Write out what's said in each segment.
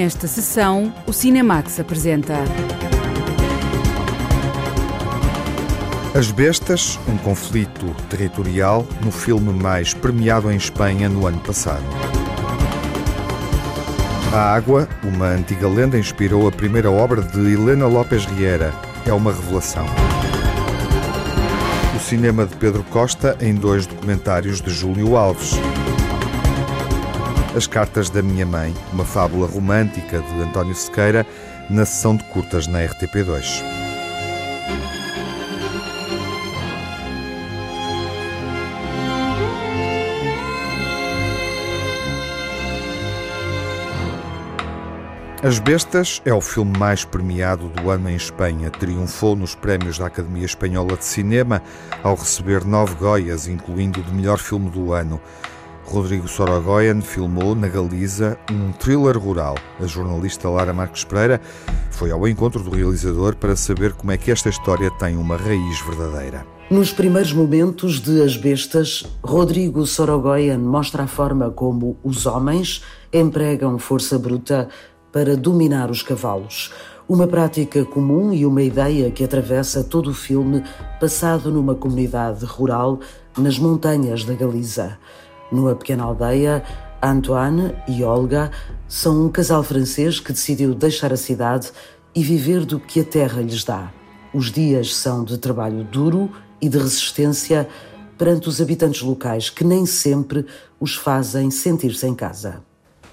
Nesta sessão, o Cinemax apresenta. As Bestas, um conflito territorial no filme mais premiado em Espanha no ano passado. A Água, uma antiga lenda, inspirou a primeira obra de Helena López Riera. É uma revelação. O cinema de Pedro Costa em dois documentários de Júlio Alves. As Cartas da Minha Mãe, uma fábula romântica de António Sequeira, na sessão de curtas na RTP2. As Bestas é o filme mais premiado do ano em Espanha. Triunfou nos prémios da Academia Espanhola de Cinema ao receber nove Goias, incluindo o de melhor filme do ano. Rodrigo Sorogoyen filmou na Galiza um thriller rural. A jornalista Lara Marques Pereira foi ao encontro do realizador para saber como é que esta história tem uma raiz verdadeira. Nos primeiros momentos de As Bestas, Rodrigo Sorogoyen mostra a forma como os homens empregam força bruta para dominar os cavalos. Uma prática comum e uma ideia que atravessa todo o filme, passado numa comunidade rural nas montanhas da Galiza. Numa pequena aldeia, Antoine e Olga são um casal francês que decidiu deixar a cidade e viver do que a terra lhes dá. Os dias são de trabalho duro e de resistência perante os habitantes locais que nem sempre os fazem sentir-se em casa.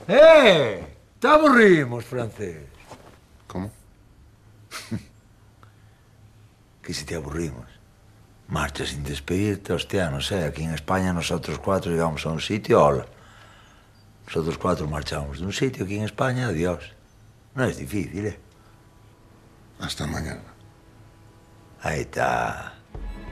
Hey! Te aburrimos, francés. ¿Cómo? ¿Qué si te aburrimos? Marcha sin despedirte, hostia, no sé. Aquí en España nosotros cuatro llegamos a un sitio, hola. Nosotros cuatro marchamos de un sitio aquí en España, adiós. No es difícil, ¿eh? Hasta mañana. Aí está.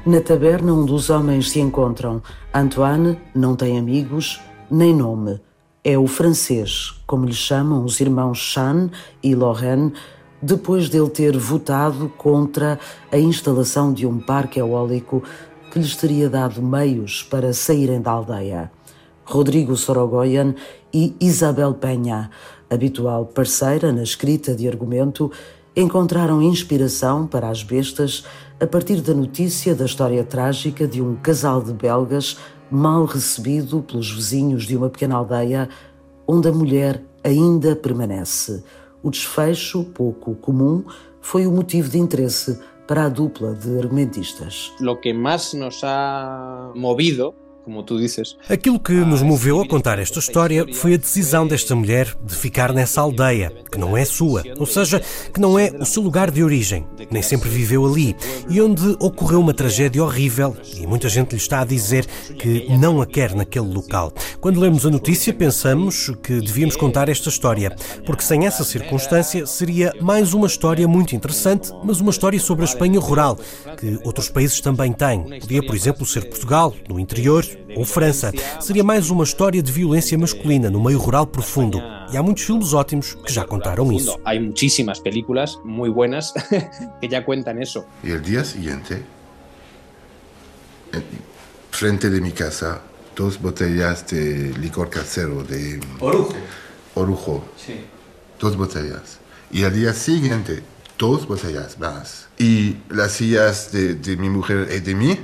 Na taberna, um dos homens se encontram. Antoine não tem amigos nem nome. É o francês, como lhe chamam os irmãos Chan e Lorraine, depois dele ter votado contra a instalação de um parque eólico que lhes teria dado meios para saírem da aldeia. Rodrigo Sorogoyen e Isabel Penha, habitual parceira na escrita de argumento, encontraram inspiração para as bestas a partir da notícia da história trágica de um casal de belgas mal recebido pelos vizinhos de uma pequena aldeia onde a mulher ainda permanece. O desfecho, pouco comum, foi o motivo de interesse para a dupla de argumentistas. O que mais nos ha movido como tu dizes. Aquilo que nos moveu a contar esta história foi a decisão desta mulher de ficar nessa aldeia, que não é sua, ou seja, que não é o seu lugar de origem, nem sempre viveu ali, e onde ocorreu uma tragédia horrível e muita gente lhe está a dizer que não a quer naquele local. Quando lemos a notícia, pensamos que devíamos contar esta história, porque sem essa circunstância seria mais uma história muito interessante, mas uma história sobre a Espanha rural, que outros países também têm. Podia, por exemplo, ser Portugal, no interior, ou França. Seria mais uma história de violência masculina no meio rural profundo. E há muitos filmes ótimos que já contaram isso. Há muitíssimas películas muito buenas que já contam isso. E o dia seguinte, frente de mi casa, dos botellas de licor casero de Orujo. Orujo. Sí. Dos botellas. Y al día siguiente, dos botellas más. Y las sillas de, de mi mujer y de mí,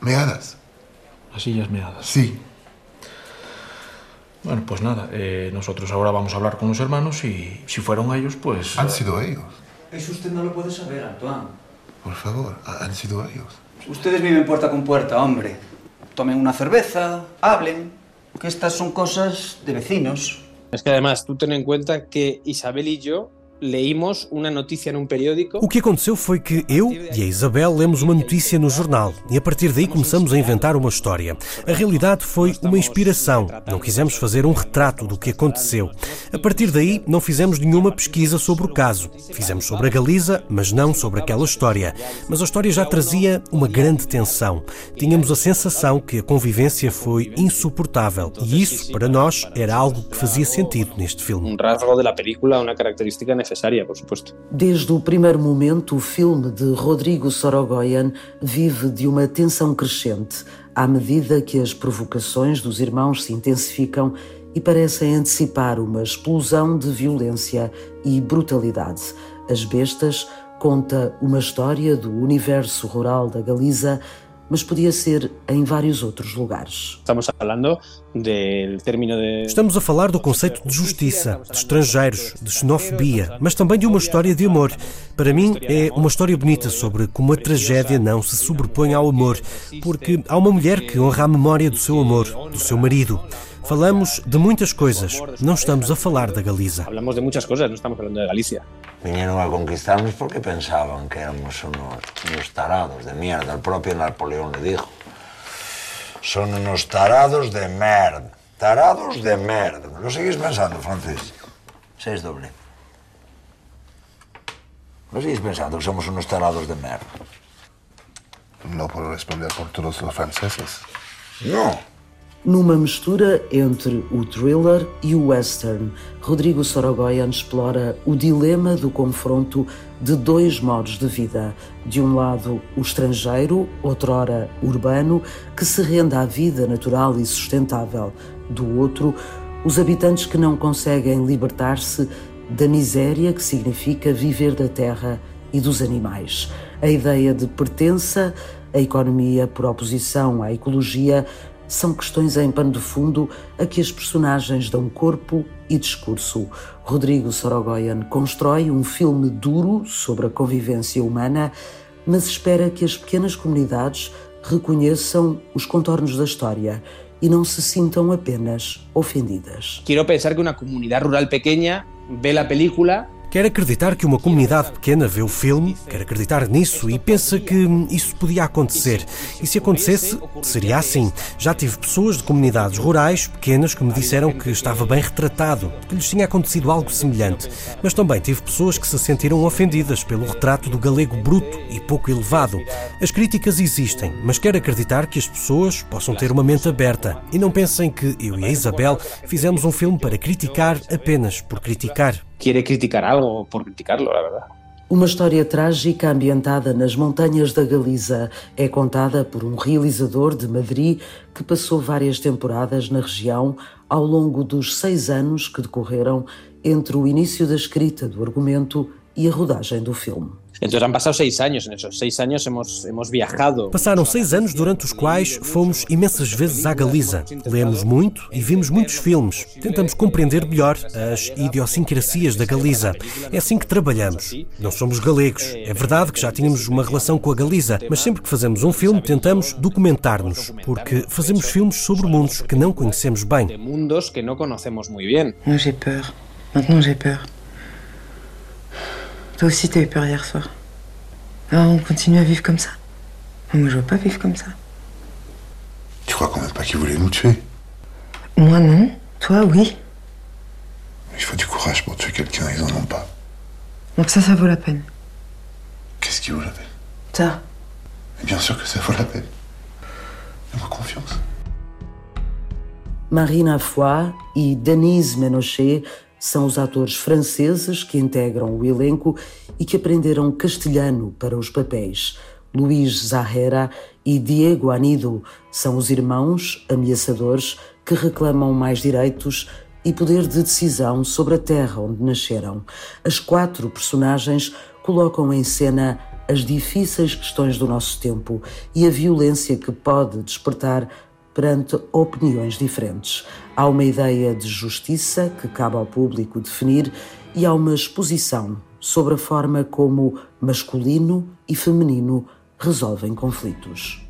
meadas. Las sillas meadas. Sí. Bueno, pues nada, eh, nosotros ahora vamos a hablar con los hermanos y si fueron ellos, pues... Han sido ellos. Eso usted no lo puede saber, Antoine. Por favor, han sido ellos. Ustedes viven puerta con puerta, hombre. Tomen una cerveza, hablen, que estas son cosas de vecinos. Es que además, tú ten en cuenta que Isabel y yo leímos uma notícia num periódico. O que aconteceu foi que eu e a Isabel lemos uma notícia no jornal e a partir daí começamos a inventar uma história. A realidade foi uma inspiração. Não quisemos fazer um retrato do que aconteceu. A partir daí não fizemos nenhuma pesquisa sobre o caso. Fizemos sobre a Galiza, mas não sobre aquela história. Mas a história já trazia uma grande tensão. Tínhamos a sensação que a convivência foi insuportável e isso, para nós, era algo que fazia sentido neste filme. Um rasgo da película, uma característica por. Desde o primeiro momento, o filme de Rodrigo Sorogoyen vive de uma tensão crescente à medida que as provocações dos irmãos se intensificam e parecem antecipar uma explosão de violência e brutalidade. As Bestas conta uma história do universo rural da Galiza mas podia ser em vários outros lugares. Estamos falando do término de... Estamos a falar do conceito de justiça, de estrangeiros, de xenofobia, mas também de uma história de amor. Para mim, é uma história bonita sobre como a tragédia não se sobrepõe ao amor, porque há uma mulher que honra a memória do seu amor, do seu marido. Falamos de muitas coisas, não estamos a falar da Galiza. Falamos de muitas coisas, não estamos falando da Galícia. Vinieron a conquistarnos porque pensaban que éramos unos, unos tarados de mierda. El propio Napoleón le dijo. Son unos tarados de merda. Tarados de merda. ¿Lo seguís pensando, francés? Seis doble. ¿Lo seguís pensando que somos unos tarados de merda? No puedo responder por todos los franceses. No. Numa mistura entre o thriller e o western, Rodrigo Sorogoyen explora o dilema do confronto de dois modos de vida. De um lado, o estrangeiro, outrora urbano, que se rende à vida natural e sustentável. Do outro, os habitantes que não conseguem libertar-se da miséria que significa viver da terra e dos animais. A ideia de pertença, a economia por oposição à ecologia, são questões em pano de fundo a que as personagens dão corpo e discurso. Rodrigo Sorogoyen constrói um filme duro sobre a convivência humana, mas espera que as pequenas comunidades reconheçam os contornos da história e não se sintam apenas ofendidas. Quero pensar que uma comunidade rural pequena vê a película Quer acreditar que uma comunidade pequena vê o filme, quer acreditar nisso e pensa que isso podia acontecer. E se acontecesse, seria assim. Já tive pessoas de comunidades rurais pequenas que me disseram que estava bem retratado, que lhes tinha acontecido algo semelhante. Mas também tive pessoas que se sentiram ofendidas pelo retrato do galego bruto e pouco elevado. As críticas existem, mas quero acreditar que as pessoas possam ter uma mente aberta e não pensem que eu e a Isabel fizemos um filme para criticar apenas por criticar. Quiere criticar algo por criticarlo, la verdad. Uma história trágica ambientada nas montanhas da Galiza é contada por um realizador de Madrid que passou várias temporadas na região ao longo dos seis anos que decorreram entre o início da escrita do argumento e a rodagem do filme. Entonces han pasado seis años, en esos seis años hemos, hemos viajado. Passaram seis anos durante os quais fomos imensas vezes à Galiza. Lemos muito e vimos muitos filmes. Tentamos compreender melhor as idiosincrasias da Galiza. É assim que trabalhamos. Não somos galegos. É verdade que já tínhamos uma relação com a Galiza, mas sempre que fazemos um filme tentamos documentar-nos, porque fazemos filmes sobre mundos que não conhecemos bem. Mundos que não conhecemos muito bem. Moi j'ai peur. Maintenant j'ai peur. Toi aussi, t'as eu peur hier soir. Alors on continue à vivre comme ça Moi, je veux pas vivre comme ça. Tu crois quand même pas qu'ils voulaient nous tuer? Moi, non. Toi, oui. Il faut du courage pour tuer quelqu'un, ils en ont pas. Donc ça, ça vaut la peine. Qu'est-ce qui vaut la peine? Ça. Mais bien sûr que ça vaut la peine. Fais-moi confiance. Marina Foy e Denise Menochet são os atores franceses que integram o elenco e que aprenderam castelhano para os papéis. Luís Zahera e Diego Anido são os irmãos ameaçadores que reclamam mais direitos e poder de decisão sobre a terra onde nasceram. As quatro personagens colocam em cena as difíceis questões do nosso tempo e a violência que pode despertar perante opiniões diferentes. Há uma ideia de justiça que cabe ao público definir e há uma exposição sobre a forma como masculino e feminino resolvem conflitos.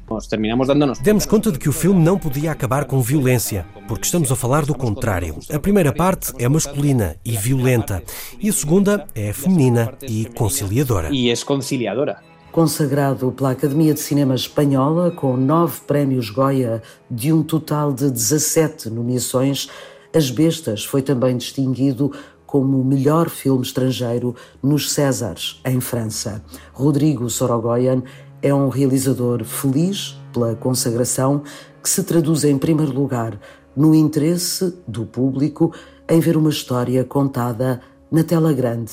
Demos conta de que o filme não podia acabar com violência, porque estamos a falar do contrário. A primeira parte é masculina e violenta, e a segunda é feminina e conciliadora. E é conciliadora consagrado pela Academia de Cinema Espanhola com nove prémios Goya de um total de 17 nomeações, As Bestas foi também distinguido como o melhor filme estrangeiro nos Césares, em França. Rodrigo Sorogoyen é um realizador feliz pela consagração que se traduz em primeiro lugar no interesse do público em ver uma história contada na tela grande,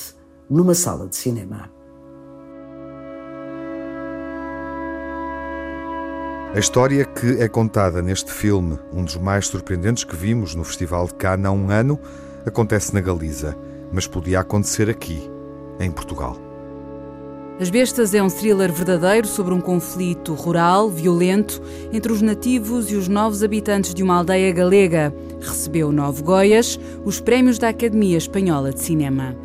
numa sala de cinema. A história que é contada neste filme, um dos mais surpreendentes que vimos no Festival de Cannes há um ano, acontece na Galiza, mas podia acontecer aqui, em Portugal. As Bestas é um thriller verdadeiro sobre um conflito rural, violento, entre os nativos e os novos habitantes de uma aldeia galega. Recebeu nove Goias, os prémios da Academia Espanhola de Cinema.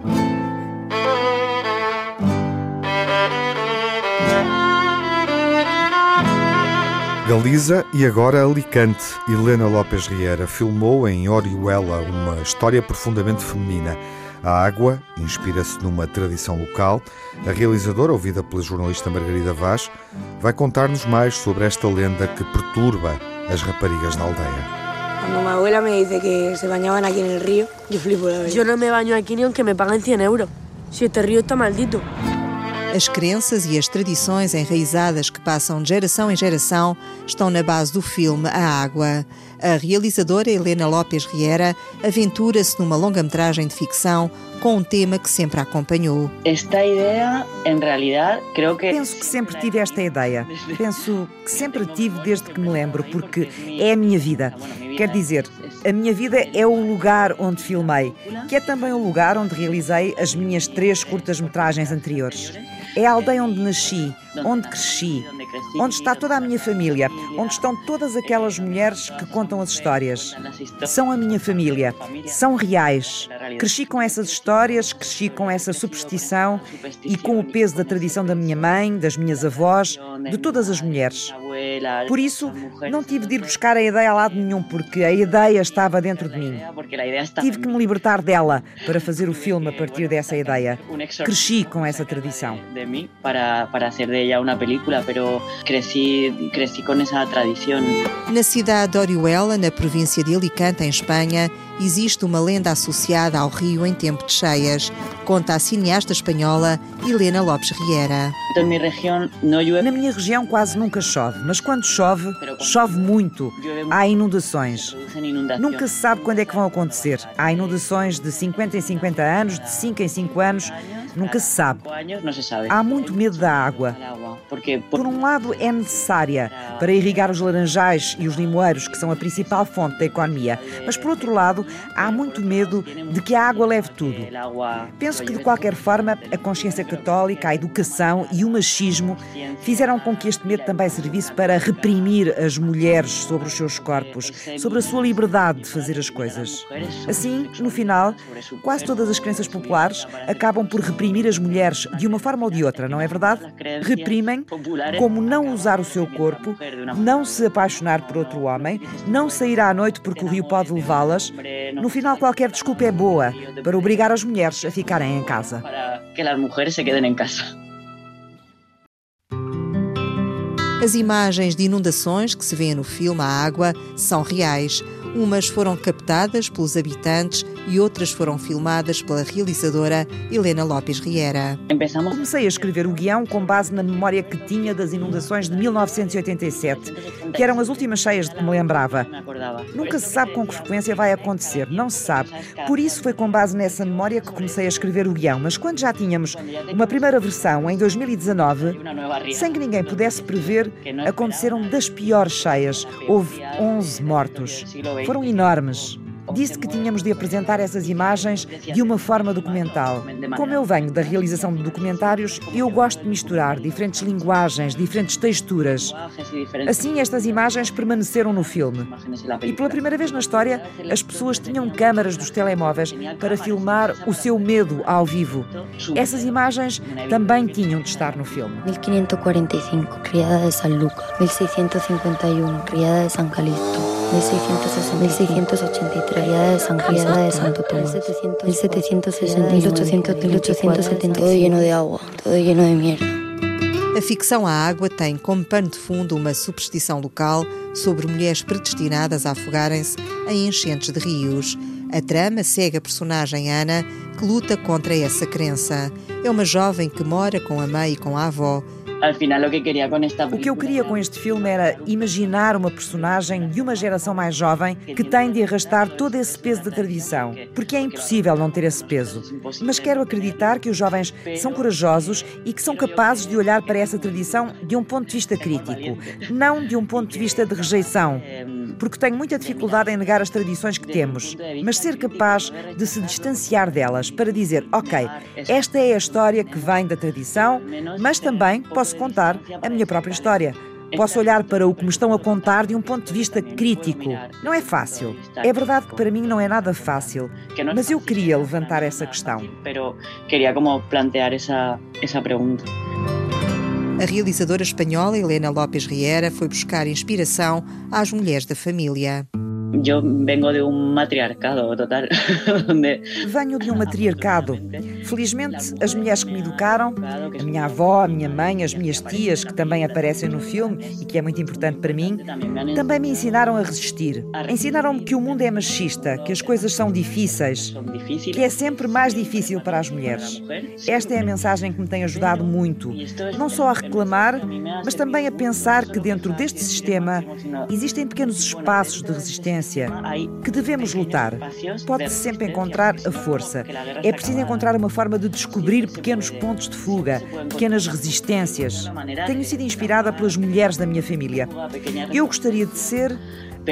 Galiza e agora Alicante. Helena Lopes Riera filmou em Orihuela uma história profundamente feminina. A água inspira-se numa tradição local. A realizadora, ouvida pela jornalista Margarida Vaz, vai contar-nos mais sobre esta lenda que perturba as raparigas da aldeia. Quando minha abuela me dice que se bañaban aqui no rio, eu flipo la verdad. Yo no me baño aquí ni aunque me paguen 100 euros. Si este río está maldito. As crenças e as tradições enraizadas que passam de geração em geração estão na base do filme A Água. A realizadora Helena Lopes Riera aventura-se numa longa-metragem de ficção com um tema que sempre a acompanhou. Esta ideia, em realidade, creio que. Penso que sempre tive esta ideia. Penso que sempre tive desde que me lembro, porque é a minha vida. Quer dizer, a minha vida é o lugar onde filmei, que é também o lugar onde realizei as minhas três curtas-metragens anteriores. É a aldeia onde nasci, onde cresci, onde está toda a minha família, onde estão todas aquelas mulheres que contam as histórias. São a minha família, são reais. Cresci com essas histórias, cresci com essa superstição e com o peso da tradição da minha mãe, das minhas avós, de todas as mulheres. Por isso, não tive de ir buscar a ideia a lado nenhum, porque a ideia estava dentro de mim. Tive que me libertar dela para fazer o filme a partir dessa ideia. Cresci com essa tradição. para, para hacer ella una película, pero crecí, crecí con esa tradición. Na cidade de Orihuela, na província de Alicante, em Espanha, existe uma lenda associada ao rio em tempo de cheias, conta a cineasta espanhola Helena Lopes Riera. En mi región no llueve. Na minha região quase nunca chove, mas quando chove, chove muito. Há inundações. Nunca se sabe quando é que vão acontecer. Há inundações de 50 em 50 anos, de 5 em 5 anos. Nunca se sabe. Há muito medo da água. Por um lado, é necessária para irrigar os laranjais e os limoeiros, que são a principal fonte da economia. Mas, por outro lado, há muito medo de que a água leve tudo. Penso que, de qualquer forma, a consciência católica, a educação e o machismo fizeram com que este medo também servisse para reprimir as mulheres sobre os seus corpos, sobre a sua liberdade de fazer as coisas. Assim, no final, quase todas as crenças populares acabam por reprimir as mulheres de uma forma ou de outra, não é verdade? Reprimem como não usar o seu corpo, não se apaixonar por outro homem, não sair à noite porque o rio pode levá-las. No final, qualquer desculpa é boa para obrigar as mulheres a ficarem em casa. As imagens de inundações que se vêem no filme A Água são reais. Umas foram captadas pelos habitantes e outras foram filmadas pela realizadora Helena Lopes Riera. Comecei a escrever o guião com base na memória que tinha das inundações de 1987, que eram as últimas cheias de que me lembrava. Nunca se sabe com que frequência vai acontecer, não se sabe. Por isso foi com base nessa memória que comecei a escrever o guião. Mas quando já tínhamos uma primeira versão, em 2019, sem que ninguém pudesse prever, aconteceram das piores cheias. Houve 11 mortos. Foram enormes. Disse que tínhamos de apresentar essas imagens de uma forma documental. Como eu venho da realização de documentários, eu gosto de misturar diferentes linguagens, diferentes texturas. Assim, estas imagens permaneceram no filme. E pela primeira vez na história, as pessoas tinham câmaras dos telemóveis para filmar o seu medo ao vivo. Essas imagens também tinham de estar no filme. 1545, Criada de San Lucas. 1651, Criada de San Calixto. 1683, Criada de San Criada de Santo Tomás. 1760, 1800, 1870, todo lleno de agua, todo lleno de mierda. A ficção à água tem como pano de fundo uma superstição local sobre mulheres predestinadas a afogarem-se em enchentes de rios. A trama segue a personagem Ana, que luta contra essa crença. É uma jovem que mora com a mãe e com a avó Al final, lo que quería con esta O que eu queria com este filme era imaginar uma personagem de uma geração mais jovem que tem de arrastar todo esse peso da tradição, porque é impossível não ter esse peso. Mas quero acreditar que os jovens são corajosos e que são capazes de olhar para essa tradição de um ponto de vista crítico, não de um ponto de vista de rejeição porque tenho muita dificuldade em negar as tradições que temos, mas ser capaz de se distanciar delas para dizer, ok, esta é a história que vem da tradição, mas também posso contar a minha própria história. Posso olhar para o que me estão a contar de um ponto de vista crítico. Não é fácil. É verdade que para mim não é nada fácil, mas eu queria levantar essa questão. Queria como plantear essa essa pergunta. A realizadora espanhola Helena López Riera foi buscar inspiração às mulheres da família. Eu vengo de um matriarcado total. Venho de um matriarcado. Felizmente, as mulheres que me educaram, a minha avó, a minha mãe, as minhas tias, que também aparecem no filme e que é muito importante para mim, também me ensinaram a resistir. Ensinaram-me que o mundo é machista, que as coisas são difíceis, que é sempre mais difícil para as mulheres. Esta é a mensagem que me tem ajudado muito, não só a reclamar, mas também a pensar que dentro deste sistema existem pequenos espaços de resistência que devemos lutar. Pode-se sempre encontrar a força. É preciso encontrar uma forma de descobrir pequenos pontos de fuga, pequenas resistências. Tenho sido inspirada pelas mulheres da minha família. Eu gostaria de ser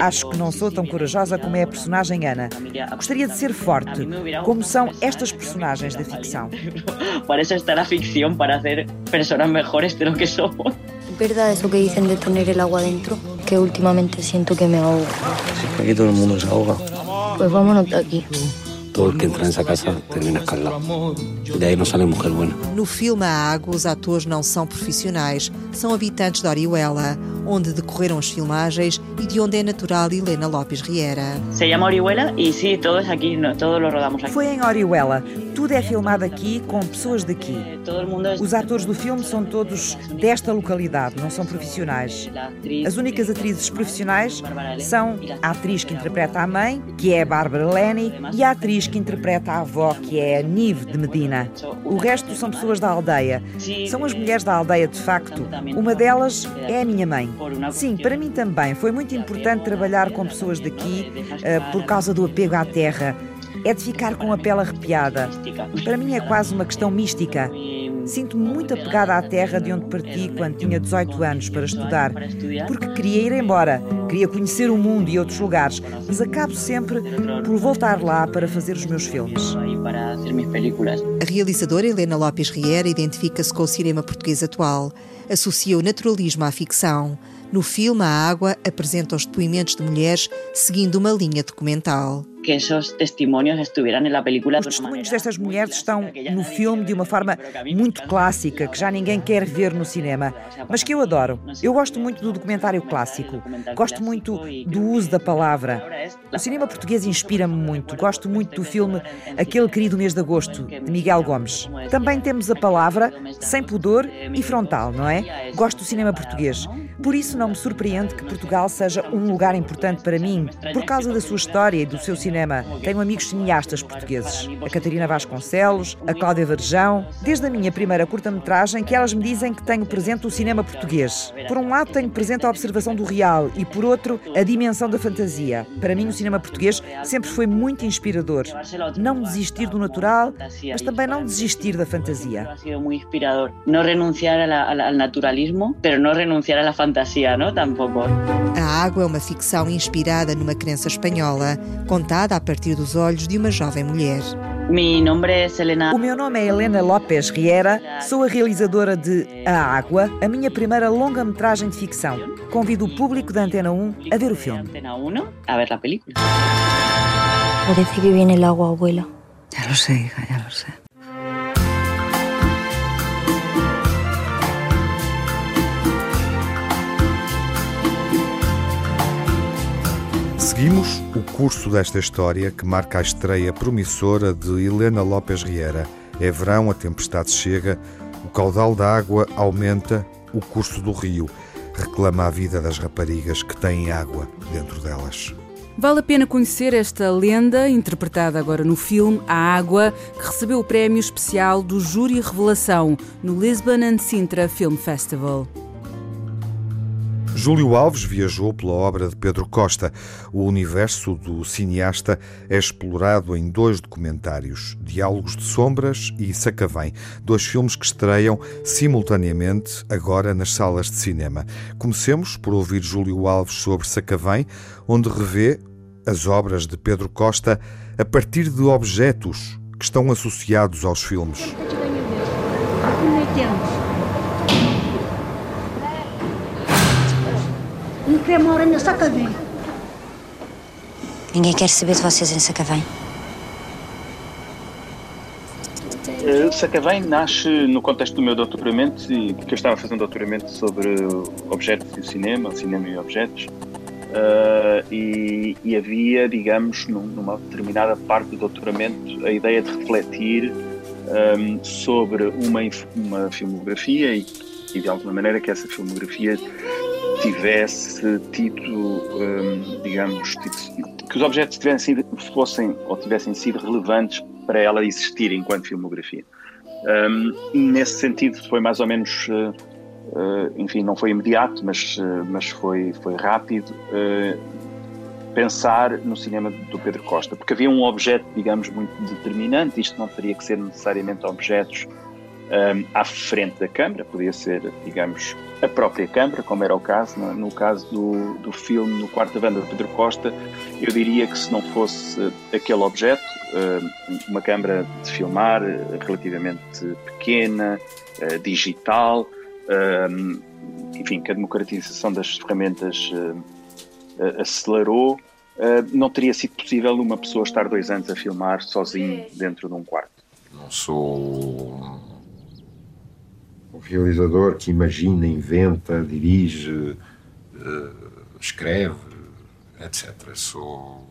Acho que não sou tão corajosa como é a personagem Ana. Gostaria de ser forte, como são estas personagens da ficção. Por isso está na ficção para ser pessoas melhores do que somos. ¿Verdad eso que dicen de tener el agua dentro? Que últimamente siento que me ahogo. Sí, aquí todo el mundo se ahoga. Pues vámonos de aquí. Todo el que entra nessa casa termina escaldado. De aí não sai mulher buena. No filme A Água, os atores não são profissionais, são habitantes de Orihuela, onde decorreram as filmagens e de onde é natural Helena Lopes Riera. Se chama Orihuela e sim, todos aqui, no, todos lo rodamos aqui. Foi em Orihuela. Tudo é filmado aqui com pessoas daqui. Os atores do filme são todos desta localidade, não são profissionais. As únicas atrizes profissionais são a atriz que interpreta a mãe, que é a Bárbara Lenny, e a atriz que interpreta a avó, que é a Nive de Medina. O resto são pessoas da aldeia. São as mulheres da aldeia, de facto. Uma delas é a minha mãe. Sim, para mim também foi muito importante trabalhar com pessoas daqui uh, por causa do apego à terra. É de ficar com a pele arrepiada. Para mim é quase uma questão mística. Sinto-me muito apegada à terra de onde parti quando tinha 18 anos para estudar, porque queria ir embora, queria conhecer o mundo e outros lugares, mas acabo sempre por voltar lá para fazer os meus filmes. A realizadora Helena Lopes Riera identifica-se com o cinema português atual, associa o naturalismo à ficção. No filme A Água apresenta os depoimentos de mulheres seguindo uma linha documental que esses testemunhos estuvieran na película. Os testemunhos destas mulheres estão no filme de uma forma muito clássica, que já ninguém quer ver no cinema, mas que eu adoro. Eu gosto muito do documentário clássico, gosto muito do uso da palavra. O cinema português inspira-me muito. Gosto muito do filme Aquele Querido Mês de Agosto, de Miguel Gomes. Também temos a palavra sem pudor e frontal, não é? Gosto do cinema português. Por isso não me surpreende que Portugal seja um lugar importante para mim, por causa da sua história e do seu cinema cinema. Tenho amigos cineastas portugueses, a Catarina Vasconcelos, a Cláudia Varjão, desde a minha primeira curta-metragem que elas me dizem que tenho presente o cinema português. Por um lado tenho presente a observação do real e por outro a dimensão da fantasia. Para mim o cinema português sempre foi muito inspirador. Não desistir do natural, mas também não desistir da fantasia. muito inspirador. Não renunciar ao naturalismo, mas não renunciar à fantasia, não? Tampouco. A Água é uma ficção inspirada numa crença espanhola, contada a partir dos olhos de uma jovem mulher. O meu nome é Helena Lopes Riera, sou a realizadora de A Água, a minha primeira longa-metragem de ficção. Convido o público da Antena 1 a ver o filme. Antena 1 a ver a película. Parece que viene el agua, abuela. Ya lo hija, ya lo sé. Seguimos o curso desta história que marca a estreia promissora de Helena Lopes Riera. É verão, a tempestade chega, o caudal da água aumenta, o curso do rio reclama a vida das raparigas que têm água dentro delas. Vale a pena conhecer esta lenda, interpretada agora no filme A Água, que recebeu o prémio especial do Júri Revelação no Lisbon and Sintra Film Festival. Júlio Alves viajou pela obra de Pedro Costa. O universo do cineasta é explorado em dois documentários, Diálogos de Sombras e Sacavém, dois filmes que estreiam simultaneamente agora nas salas de cinema. Comecemos por ouvir Júlio Alves sobre Sacavém, onde revê as obras de Pedro Costa a partir de objetos que estão associados aos filmes. Ninguém mora em Sacavém. Ninguém quer saber de vocês em Sacavém. Uh, Sacavém nasce no contexto do meu doutoramento, e porque eu estava fazendo um doutoramento sobre objetos e cinema, cinema e objetos, uh, e, e, havia, digamos, numa determinada parte do doutoramento, a ideia de refletir um, sobre uma, uma filmografia e, e, de alguma maneira, que essa filmografia tivesse tido, um, digamos, que os objetos tivessem fossem ou tivessem sido relevantes para ela existir enquanto filmografia. Um, nesse sentido, foi mais ou menos, uh, uh, enfim, não foi imediato, mas, uh, mas foi, foi rápido pensar no cinema do Pedro Costa, porque havia um objeto, digamos, muito determinante. Isto não teria que ser necessariamente objetos um, à frente da Câmara, podia ser, digamos, a própria Câmara, como era o caso. No, no caso do, do filme No Quarto Banda de Pedro Costa, eu diria que se não fosse aquele objeto, um, uma Câmara de filmar relativamente pequena, uh, digital, um, enfim, que a democratização das ferramentas uh, acelerou, uh, não teria sido possível uma pessoa estar dois anos a filmar sozinho dentro de um quarto. Não sou o realizador que imagina, inventa, dirige, uh, escreve, etc. Sou.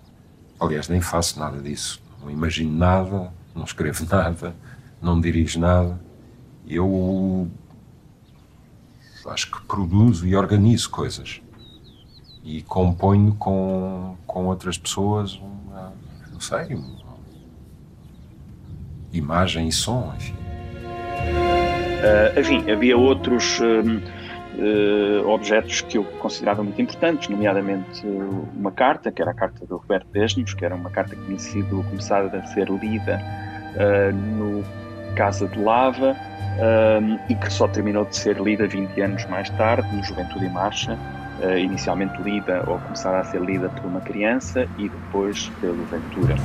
Aliás, nem faço nada disso. Não imagino nada, não escrevo nada, não dirijo nada. Eu acho que produzo e organizo coisas e componho com, com outras pessoas, não sei, imagem e som, enfim. Uh, enfim, havia outros uh, uh, objetos que eu considerava muito importantes, nomeadamente uma carta, que era a carta do Roberto Desnos, que era uma carta que tinha sido começada a ser lida no Casa de Lava e que só terminou de ser lida 20 anos mais tarde, no Juventude em Marcha, inicialmente lida ou começada a ser lida por uma criança e depois pelo Ventura.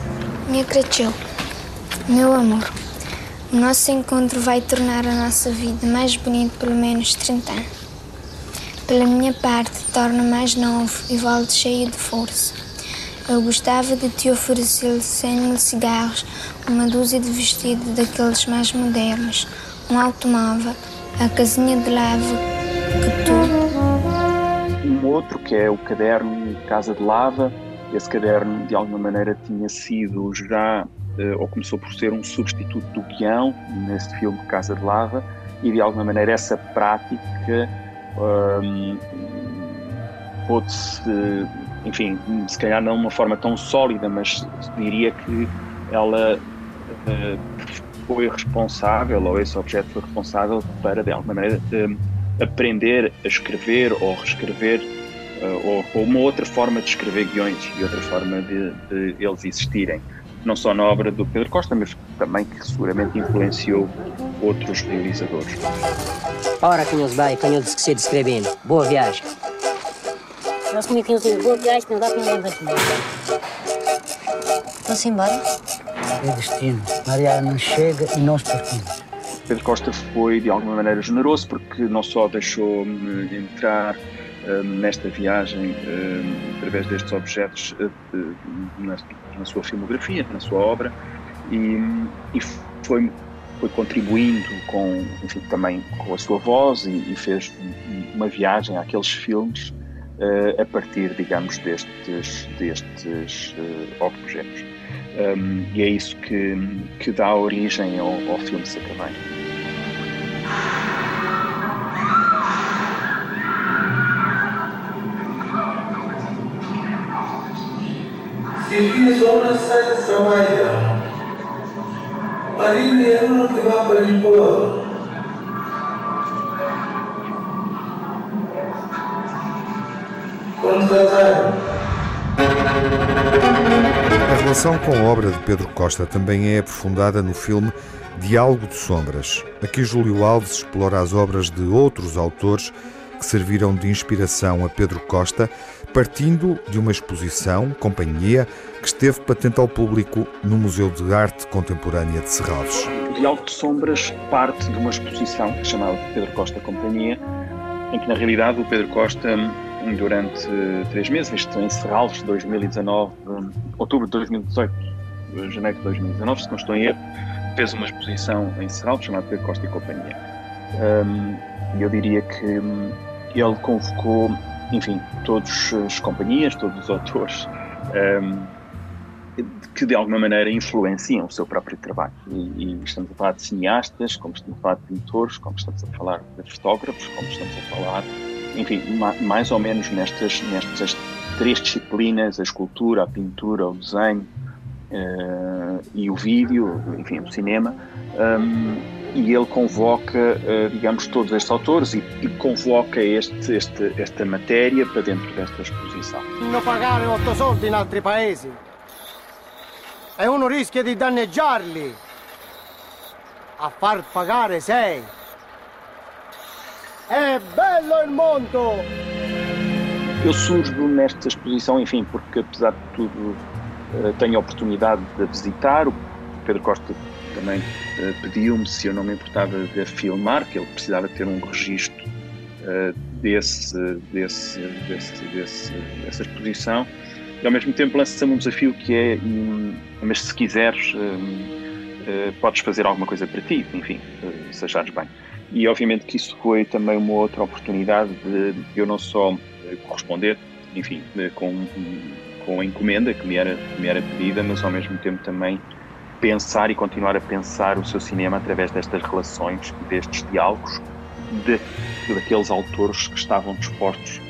Minha Creteu, meu amor. O nosso encontro vai tornar a nossa vida mais bonita pelo menos 30 anos. Pela minha parte, torna mais novo e volto cheio de força. Eu gostava de te oferecer 100 mil cigarros, uma dúzia de vestidos daqueles mais modernos, um automóvel, a casinha de lava que tu. Um outro que é o caderno Casa de Lava. Esse caderno, de alguma maneira, tinha sido já ou começou por ser um substituto do guião neste filme Casa de Lava e de alguma maneira essa prática um, pôde-se, enfim, se calhar não de uma forma tão sólida, mas diria que ela uh, foi responsável, ou esse objeto foi responsável para, de alguma maneira, uh, aprender a escrever ou reescrever uh, ou, ou, uma outra forma de escrever guiões e outra forma de, de eles existirem não só na obra do Pedro Costa, mas também que seguramente influenciou outros realizadores. Ora, Canhoso vai, Canhoso que se descrevendo. Boa viagem. Nós comigo Canhoso boa viagem, não dá para ninguém Vamos embora? É destino. Mariana não chega e nós partimos. Pedro Costa foi de alguma maneira generoso porque não só deixou-me entrar nesta viagem através destes objetos eh, na, sua filmografia, na sua obra e, e foi, foi contribuindo com, enfim, também com a sua voz e, e fez uma viagem àqueles filmes a partir, digamos, destes, destes objetos. Um, e é isso que, que dá origem ao, ao filme Sacavém. A relação com a obra de Pedro Costa também é aprofundada no filme Diálogo de Sombras. Aqui Júlio Alves explora as obras de outros autores que serviram de inspiração a Pedro Costa, partindo de uma exposição, Companhia, que esteve patente ao público no Museu de Arte Contemporânea de Serralves. O Diálogo de Sombras parte de uma exposição chamada Pedro Costa Companhia, em que na realidade o Pedro Costa durante três meses, em Serralves, 2019, outubro de 2018, janeiro de 2019, se não estou em erro, fez uma exposição em Serralves chamada Pedro Costa e Companhia. E eu diria que ele convocou, enfim, todas as companhias, todos os autores que de alguma maneira influenciam o seu próprio trabalho. E, e, estamos a falar de cineastas, como estamos a falar de pintores, como estamos a falar de fotógrafos, como estamos a falar, enfim, mais ou menos nestas, nestas três disciplinas, a escultura, a pintura, o desenho uh, e o vídeo, enfim, o cinema. Um, e ele convoca, digamos, todos estes autores e, e convoca este, este, esta matéria para dentro desta exposição. Não pagare otto soldi in altri paesi e uno rischia di danneggiarli a far pagare sei. É belo il mondo! Eu surjo nesta exposição, enfim, porque apesar de tudo tenho a oportunidade de visitar. O Pedro Costa também pediu-me se eu não me importava de filmar, que ele precisava ter um registro uh, desse, desse, desse, desse, dessa exposição. E ao mesmo tempo lança-me um desafio que é, um, mas se quiseres, uh, podes fazer alguma coisa para ti, enfim, se achares bem. E obviamente que isso foi também uma outra oportunidade de eu não só corresponder, enfim, com, com a encomenda que me era, que me era pedida, mas ao mesmo tempo também pensar e continuar a pensar o seu cinema através destas relações, destes diálogos, de, daqueles autores que estavam dispostos,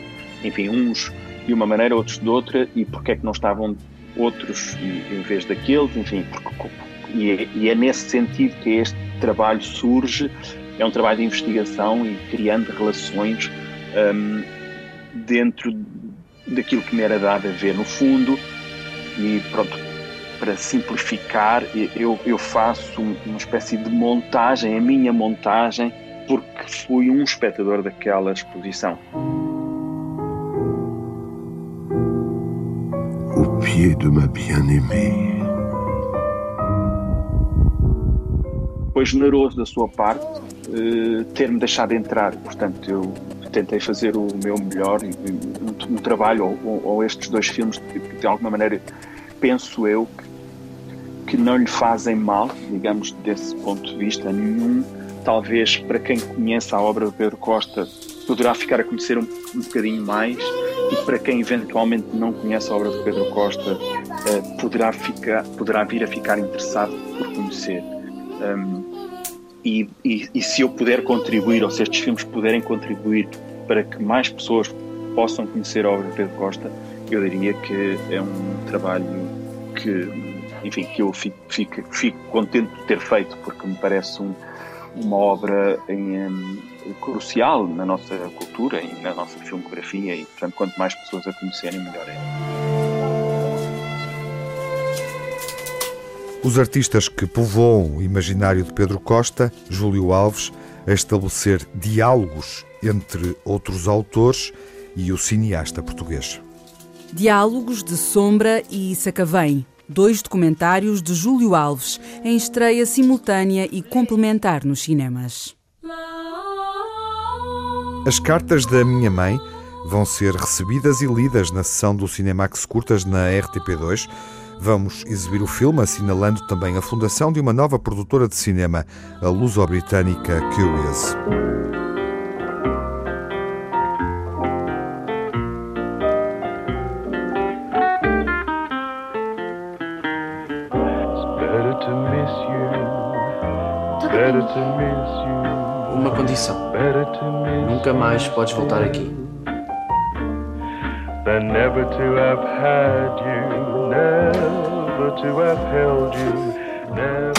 enfim, uns de uma maneira, outros de outra, e porque é que não estavam outros em vez daqueles, enfim, porque, e, é, e é nesse sentido que este trabalho surge, é um trabalho de investigação e criando relações um, dentro daquilo que me era dado a ver no fundo, e pronto, para simplificar, eu, eu faço uma espécie de montagem, a minha montagem, porque fui um espectador daquela exposição. Au pied de ma bien-aimée. Foi generoso da sua parte uh, ter-me deixado entrar, portanto, eu tentei fazer o meu melhor, um, um trabalho, ou, ou, estes dois filmes, de alguma maneira, penso eu que não lhe fazem mal, digamos, desse ponto de vista nenhum. Talvez para quem conhece a obra de Pedro Costa poderá ficar a conhecer um, um bocadinho mais e para quem eventualmente não conhece a obra de Pedro Costa eh, poderá, ficar, poderá vir a ficar interessado por conhecer. Um, e, e, e se eu puder contribuir, ou se estes filmes puderem contribuir para que mais pessoas possam conhecer a obra de Pedro Costa, eu diria que é um trabalho que enfim, que eu fico, fico, fico contente de ter feito, porque me parece um, uma obra em, um, crucial na nossa cultura e na nossa filmografia e, portanto, quanto mais pessoas a conhecerem, melhor é. Os artistas que povoam o imaginário de Pedro Costa, Júlio Alves, a estabelecer diálogos entre outros autores e o cineasta português. Diálogos de Sombra e Sacavém, dois documentários de Júlio Alves, em estreia simultânea e complementar nos cinemas. As cartas da minha mãe vão ser recebidas e lidas na sessão do Cinemax Curtas na RTP2. Vamos exibir o filme assinalando também a fundação de uma nova produtora de cinema, a luso-britânica Curious. Nunca mais podes voltar aqui. Never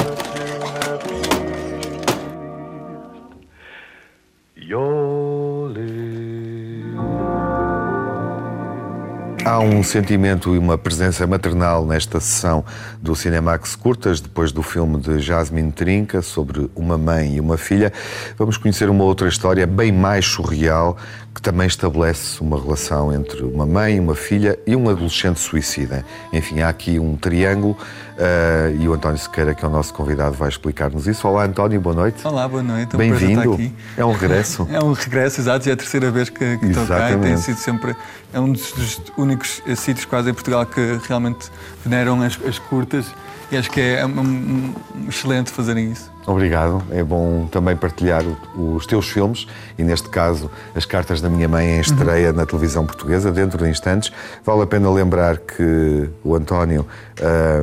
um sentimento e uma presença maternal nesta sessão do Cinemax Curtas, depois do filme de Jasmine Trinca sobre uma mãe e uma filha. Vamos conhecer uma outra história bem mais surreal que também estabelece uma relação entre uma mãe, uma filha e um adolescente suicida. Enfim, há aqui um triângulo uh, e o António Sequeira, que é o nosso convidado, vai explicar-nos isso. Olá, António, boa noite. Olá, boa noite. É Bem-vindo. É um regresso. é um regresso, exato, é a terceira vez que, que estou cá e tem sido sempre. É um dos, dos únicos sítios quase em Portugal que realmente veneram as, as curtas e acho que é um, um, excelente fazerem isso. Obrigado. É bom também partilhar os teus filmes e, neste caso, as cartas da minha mãe em estreia uhum. na televisão portuguesa, dentro de instantes. Vale a pena lembrar que o António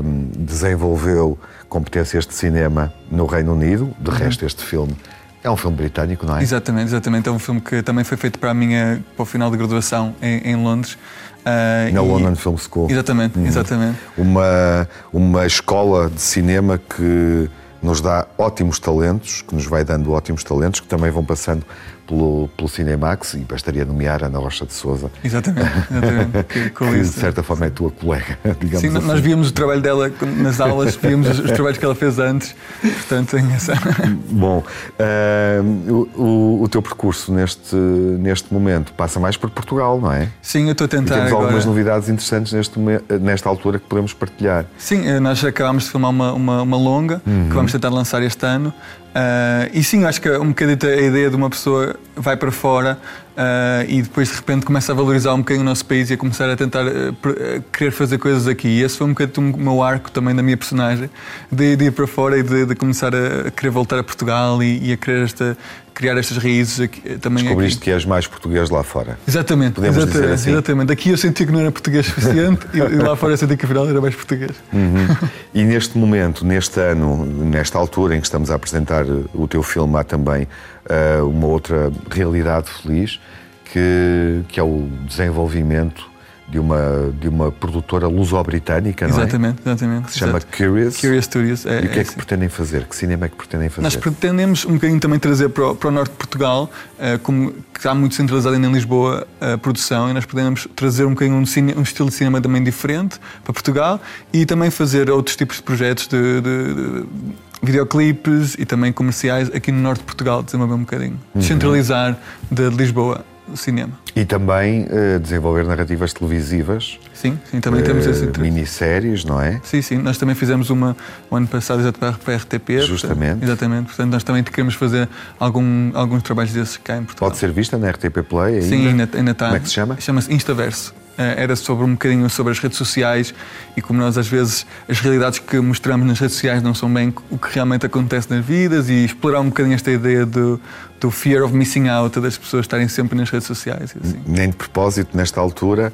um, desenvolveu competências de cinema no Reino Unido. De uhum. resto, este filme é um filme britânico, não é? Exatamente, exatamente. É um filme que também foi feito para a minha para o final de graduação em, em Londres. Uh, Na e... London Film School. Exatamente, uhum. exatamente. Uma, uma escola de cinema que nos dá ótimos talentos, que nos vai dando ótimos talentos, que também vão passando pelo, pelo Cinemax, e bastaria nomear Ana Rocha de Souza. Exatamente, exatamente. que, que de certa forma é tua colega, digamos Sim, assim. nós víamos o trabalho dela nas aulas, víamos os, os trabalhos que ela fez antes, portanto tem essa... Bom, uh, o, o, teu percurso neste, neste momento passa mais por Portugal, não é? Sim, eu estou a tentar e temos agora... algumas novidades interessantes neste, nesta altura que podemos partilhar. Sim, eh, nós acabámos de filmar uma, uma, uma longa, uhum. que vamos tentar lançar este ano, Uh, e sim, acho que é um bocadinho a ideia de uma pessoa vai para fora uh, e depois de repente começa a valorizar um bocadinho o nosso país e a começar a tentar uh, querer fazer coisas aqui. E esse foi um bocadinho o meu arco também da minha personagem, de, de ir para fora e de, de, começar a querer voltar a Portugal e, e a querer esta, criar estas raízes aqui, também Descobriste aqui. que és mais português lá fora. Exatamente. Podemos exatamente, dizer assim. exatamente. Aqui eu senti que não era português suficiente e lá fora eu senti que afinal era mais português. Uhum. E neste momento, neste ano, nesta altura em que estamos a apresentar o teu filme, há também uh, uma outra realidade feliz, que, que é o desenvolvimento de uma, de uma produtora luso-britânica, não é? Exatamente, exatamente. Que se chama Curious. Curious Studios. É, e o que é, é que pretendem fazer? Que cinema é que pretendem fazer? Nós pretendemos um bocadinho também trazer para o, para o norte de Portugal, uh, como que está muito centralizado em Lisboa a produção, e nós pretendemos trazer um bocadinho um, cine, um, estilo de cinema também diferente para Portugal e também fazer outros tipos de projetos de, de, de videoclipes e também comerciais aqui no norte de Portugal, desenvolver um bocadinho. Uhum. Descentralizar de Lisboa cinema. E também uh, desenvolver narrativas televisivas. Sim, sim também uh, temos esse interesse. Minisséries, não é? Sim, sim. Nós também fizemos uma o ano passado exatamente para a RTP. Justamente. Portanto, exatamente. Portanto, nós também queremos fazer algum, alguns trabalhos desses cá em Portugal. Pode ser vista na RTP Play ainda? Sim, ainda, ainda está. Como é que se chama? Chama-se Instaverso. Eh, era sobre um bocadinho sobre as redes sociais e como nós às vezes as realidades que mostramos nas redes sociais não são bem o que realmente acontece nas vidas e explorar um bocadinho esta ideia do, do fear of missing out das pessoas estarem sempre nas redes sociais. Assim. Nem de propósito, nesta altura,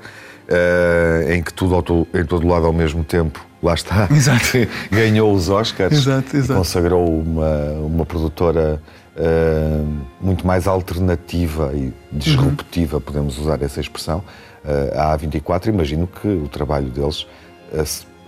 uh, em que tudo em todo lado ao mesmo tempo, lá está, exato. ganhou os Oscars exato, exato. consagrou uma, uma produtora uh, muito mais alternativa e disruptiva, uhum. podemos usar essa expressão, uh, a A24. Imagino que o trabalho deles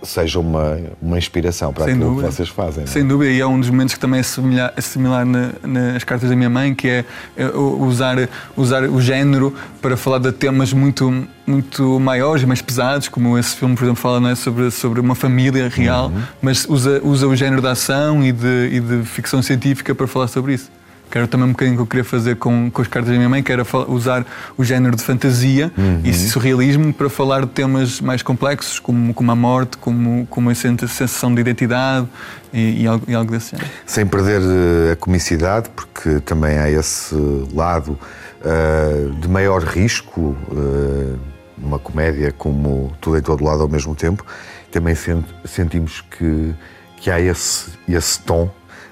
seja uma, uma inspiração para Sem aquilo dúvida. que vocês fazem. É? Sem dúvida, e é um dos momentos que também é similar, é similar na, nas cartas da minha mãe, que é, é usar, usar o género para falar de temas muito, muito maiores e mais pesados, como esse filme, por exemplo, fala é, sobre, sobre uma família real, uhum. mas usa, usa o género da ação e de, e de ficção científica para falar sobre isso que era também um bocadinho que eu queria fazer com, com as cartas da minha mãe, que era usar o género de fantasia uhum. e surrealismo para falar de temas mais complexos, como, como a morte, como, como a sensação de identidade e, e, algo, e algo desse género. Sem perder eh, a comicidade, porque também há esse lado uh, de maior risco uh, numa comédia como Tudo em Todo Lado ao mesmo tempo, também sent, sentimos que, que há esse, esse tom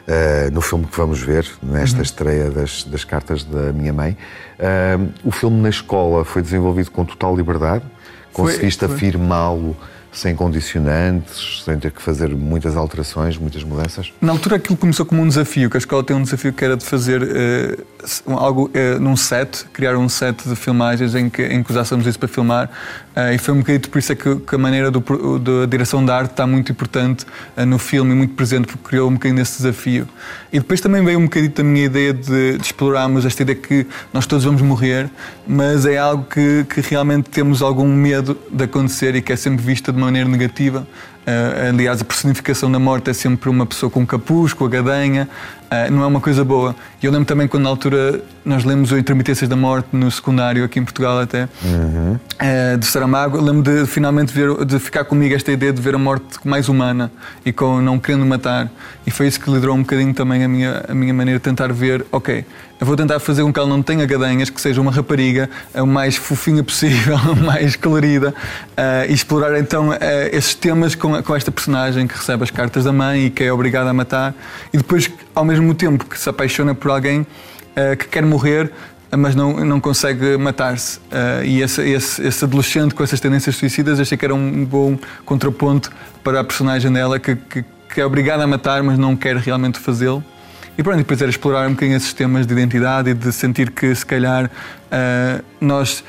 uh, no filme que vamos ver, nesta uhum. estreia das, das cartas da minha mãe. Uh, o filme na escola foi desenvolvido com total liberdade, conseguiste afirmá-lo sem condicionantes, sem ter que fazer muitas alterações, muitas mudanças? Na altura aquilo começou como um desafio, que a escola tem um desafio que era de fazer uh, algo uh, num set, criar um set de filmagens em que, em que usássemos isso para filmar. Uh, e foi um bocadinho por isso é que, que a maneira do, da direção da arte está muito importante uh, no filme e muito presente, porque criou um bocadinho esse desafio. E depois também veio um bocadinho da minha ideia de, de explorarmos esta ideia que nós todos vamos morrer, mas é algo que, que realmente temos algum medo de acontecer e que é sempre vista de maneira negativa. Uh, aliás, a personificação da morte é sempre uma pessoa com capuz, com a gadanha, uh, não é uma coisa boa. E eu lembro também quando na altura nós lemos o Intermitências da Morte no secundário, aqui em Portugal até, uhum. uh, de Saramago, lembro de finalmente ver, de ficar comigo esta ideia de ver a morte mais humana e com não querendo matar. E foi isso que liderou um bocadinho também a minha, a minha maneira de tentar ver, ok, eu vou tentar fazer com que ela não tenha gadanhas, que seja uma rapariga o mais fofinha possível, mais colorida, uh, e explorar então uh, esses temas com, com esta personagem que recebe as cartas da mãe e que é obrigada a matar, e depois, ao mesmo tempo que se apaixona por alguém uh, que quer morrer, mas não, não consegue matar-se. Uh, e esse, esse, esse, adolescente com essas tendências suicidas achei que era um bom contraponto para a personagem dela que, que, que é obrigada a matar, mas não quer realmente fazê-lo. E pronto, depois era explorar um bocadinho esses temas de identidade e de sentir que se calhar uh, nós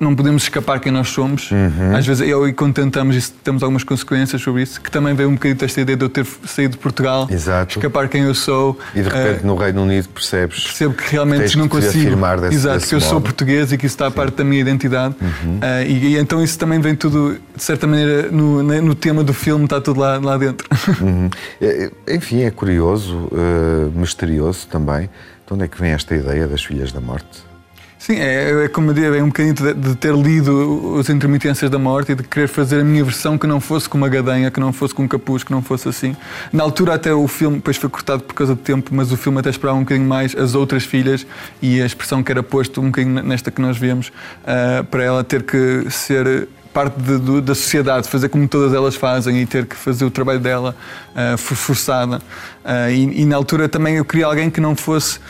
não podemos escapar quem nós somos. Uhum. Às vezes, eu e quando tentamos isso, temos algumas consequências sobre isso, que também veio um bocadinho desta ideia de eu ter saído de Portugal, Exato. escapar quem eu sou. E de repente uh, no Reino Unido percebes. Percebo que realmente que não consigo. Afirmar desse, Exato, desse que eu modo. sou português e que isso está a parte da minha identidade. Uhum. Uh, e, e, então isso também vem tudo, de certa maneira, no, no tema do filme, está tudo lá, lá dentro. Uhum. Enfim, é curioso, uh, misterioso também. De onde é que vem esta ideia das Filhas da Morte? Sim, é, é como digo, é um bocadinho de, de, ter lido as intermitências da morte e de querer fazer a minha versão que não fosse com uma gadanha, que não fosse com um capuz, que não fosse assim. Na altura até o filme, depois foi cortado por causa do tempo, mas o filme até esperava um bocadinho mais as outras filhas e a expressão que era posto um bocadinho nesta que nós vemos, uh, para ela ter que ser parte de, de, da sociedade, fazer como todas elas fazem e ter que fazer o trabalho dela uh, forçada. Uh, e, e na altura também eu queria alguém que não fosse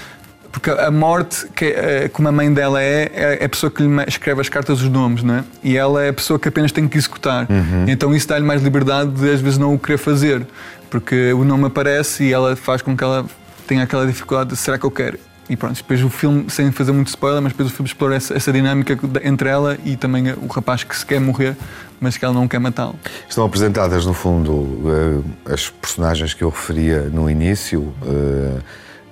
porque a morte, que, é, como a mãe dela é, é a pessoa que lhe escreve as cartas os nomes, não é? E ela é a pessoa que apenas tem que executar. Uhum. Então isso dá-lhe mais liberdade de às vezes não o querer fazer, porque o nome aparece e ela faz com que ela tenha aquela dificuldade de será que eu quero? E pronto, depois o filme, sem fazer muito spoiler, mas depois o filme explora essa, essa dinâmica entre ela e também o rapaz que se quer morrer, mas que ela não quer matá-lo. Estão apresentadas, no fundo, eh, as personagens que eu referia no início, eh,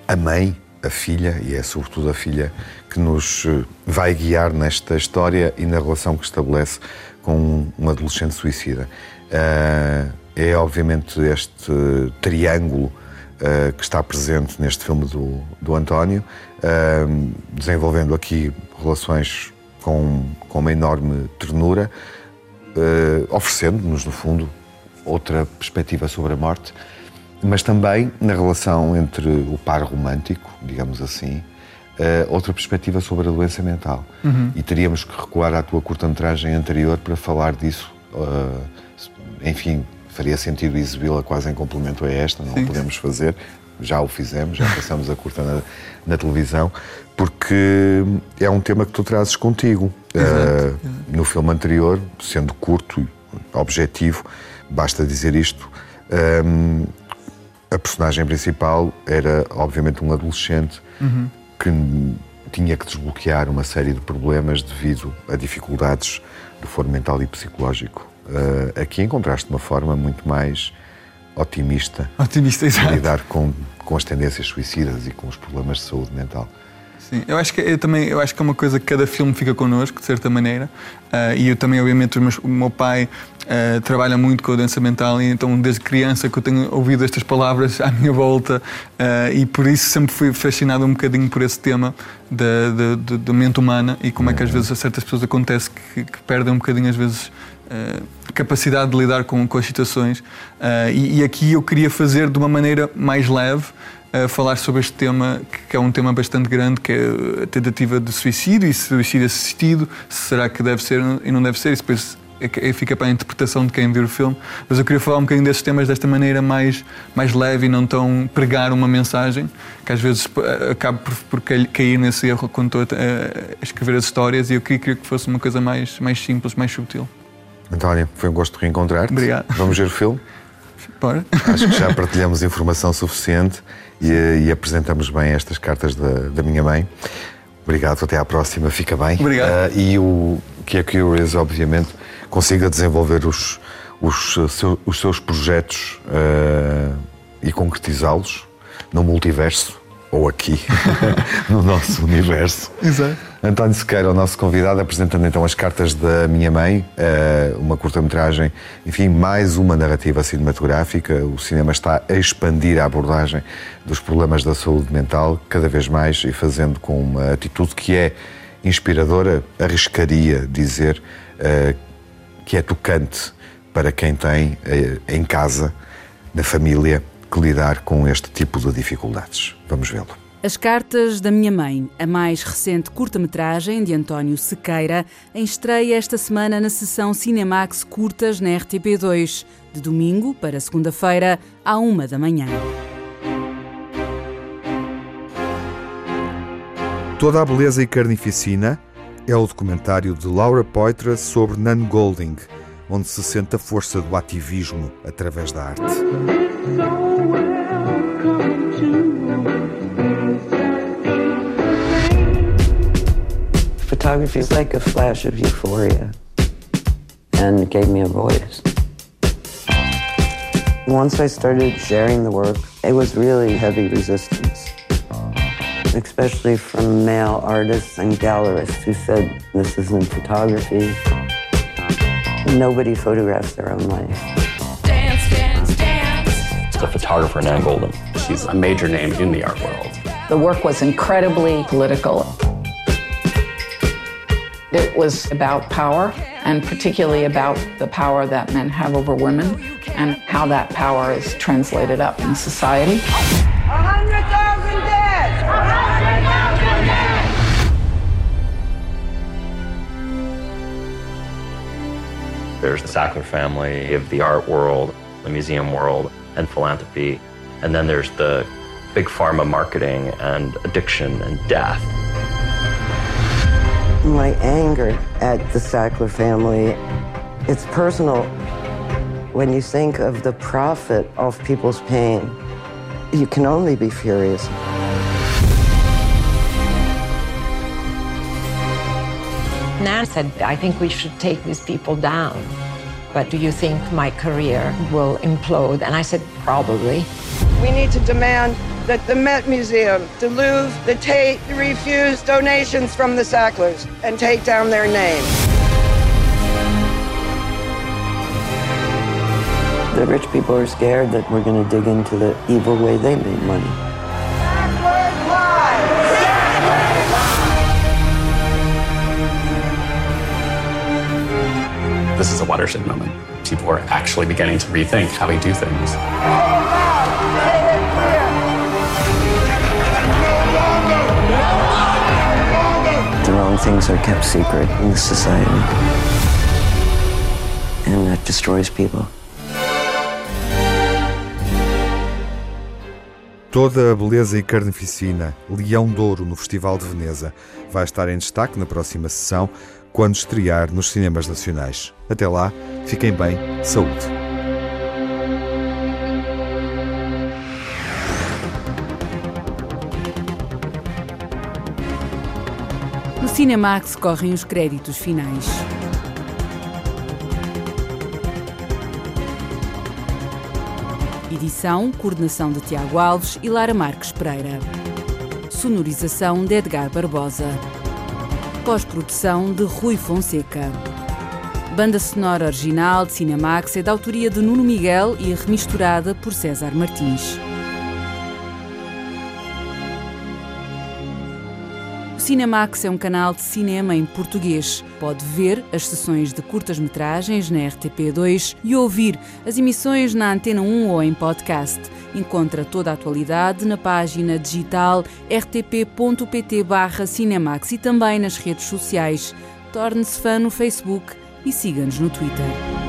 a mãe, a filha, e é sobretudo a filha que nos eh, vai guiar nesta história e na relação que estabelece com um adolescente suicida. Eh, é obviamente este triângulo eh, que está presente neste filme do, do António, desenvolvendo aqui relações com, com uma enorme ternura, oferecendo-nos, no fundo, outra perspectiva sobre a morte mas também na relação entre o par romântico, digamos assim, uh, outra perspectiva sobre a doença mental. Uhum. E teríamos que recuar à tua curta-metragem anterior para falar disso. Uh, enfim, faria sentido exibi-la quase em complemento a esta, não Sim. podemos fazer, já o fizemos, já passamos a curta na, na, televisão, porque é um tema que tu trazes contigo. Uh, no filme anterior, sendo curto objetivo, basta dizer isto. Um, a personagem principal era, obviamente, um adolescente uhum. que tinha que desbloquear uma série de problemas devido a dificuldades do foro mental e psicológico. Uh, aqui encontraste uma forma muito mais otimista, otimista de lidar com, com as tendências suicidas e com os problemas de saúde mental. Sim, eu acho que eu também eu acho que é uma coisa que cada filme fica connosco, de certa maneira. Uh, e eu também, obviamente, meus, o meu pai uh, trabalha muito com a doença mental, e então desde criança que eu tenho ouvido estas palavras à minha volta, uh, e por isso sempre fui fascinado um bocadinho por esse tema da, da, da mente humana e como é que às vezes a certas pessoas acontece que, que perdem um bocadinho, às vezes. capacidade de lidar com, com as situações e, e aqui eu queria fazer de uma maneira mais leve a falar sobre este tema, que é um tema bastante grande, que é a tentativa de suicídio e suicídio assistido, será que deve ser e não deve ser, isso depois é fica para a interpretação de quem viu o filme, mas eu queria falar um bocadinho desses temas desta maneira mais, mais leve e não tão pregar uma mensagem, que às vezes acabo por, por cair nesse erro quando estou a, a escrever as histórias e eu queria, queria que fosse uma coisa mais, mais simples, mais sutil. António, foi um gosto de reencontrar-te. Obrigado. Vamos ver o filme? Bora. Acho que já partilhamos informação suficiente e, e apresentamos bem estas cartas da, da, minha mãe. Obrigado, até à próxima, fica bem. Obrigado. Uh, e o que é Curious, obviamente, consiga desenvolver os, os, seu, os seus projetos uh, e concretizá-los no multiverso ou aqui, no nosso universo. Exato. António Sequeira, o nosso convidado, apresentando então as cartas da minha mãe, eh, uma curta-metragem, enfim, mais uma narrativa cinematográfica. O cinema está a expandir a abordagem dos problemas da saúde mental cada vez mais e fazendo com uma atitude que é inspiradora, arriscaria dizer eh, que é tocante para quem tem eh, em casa, na família, que lidar com este tipo de dificuldades. Vamos vê-lo. As Cartas da Minha Mãe, a mais recente curta-metragem de António Sequeira, em estreia esta semana na sessão Cinemax Curtas na RTP2, de domingo para segunda-feira, à uma da manhã. Toda a beleza e carnificina é o documentário de Laura Poitras sobre Nan Golding, onde se sente a força do ativismo através da arte. Photography is like a flash of euphoria and it gave me a voice. Once I started sharing the work, it was really heavy resistance, especially from male artists and gallerists who said, this isn't photography. Nobody photographs their own life. Dance, dance, dance. The photographer Nan Golden. She's a major name in the art world. The work was incredibly political. It was about power, and particularly about the power that men have over women and how that power is translated up in society. There's the Sackler family of the art world, the museum world, and philanthropy. And then there's the big pharma marketing and addiction and death. My anger at the Sackler family, it's personal. When you think of the profit of people's pain, you can only be furious. Nan said, I think we should take these people down. But do you think my career will implode? And I said, probably. We need to demand that the Met Museum, the Louvre, the Tate refuse donations from the Sacklers and take down their name. The rich people are scared that we're going to dig into the evil way they made money. This is a watershed moment. People are actually beginning to rethink how we do things. Wrong things are kept secret in this society. And that destroys people. Toda a beleza e carnificina, Leão Douro no Festival de Veneza, vai estar em destaque na próxima sessão quando estrear nos cinemas nacionais. Até lá, fiquem bem, saúde. Cinemax correm os créditos finais. Edição, coordenação de Tiago Alves e Lara Marques Pereira. Sonorização de Edgar Barbosa. Pós-produção de Rui Fonseca. Banda sonora original de Cinemax é da autoria de Nuno Miguel e remisturada por César Martins. Cinemax é um canal de cinema em português. Pode ver as sessões de curtas-metragens na RTP2 e ouvir as emissões na Antena 1 ou em podcast. Encontra toda a atualidade na página digital rtp.pt/cinemax e também nas redes sociais. Torne-se fã no Facebook e siga-nos no Twitter.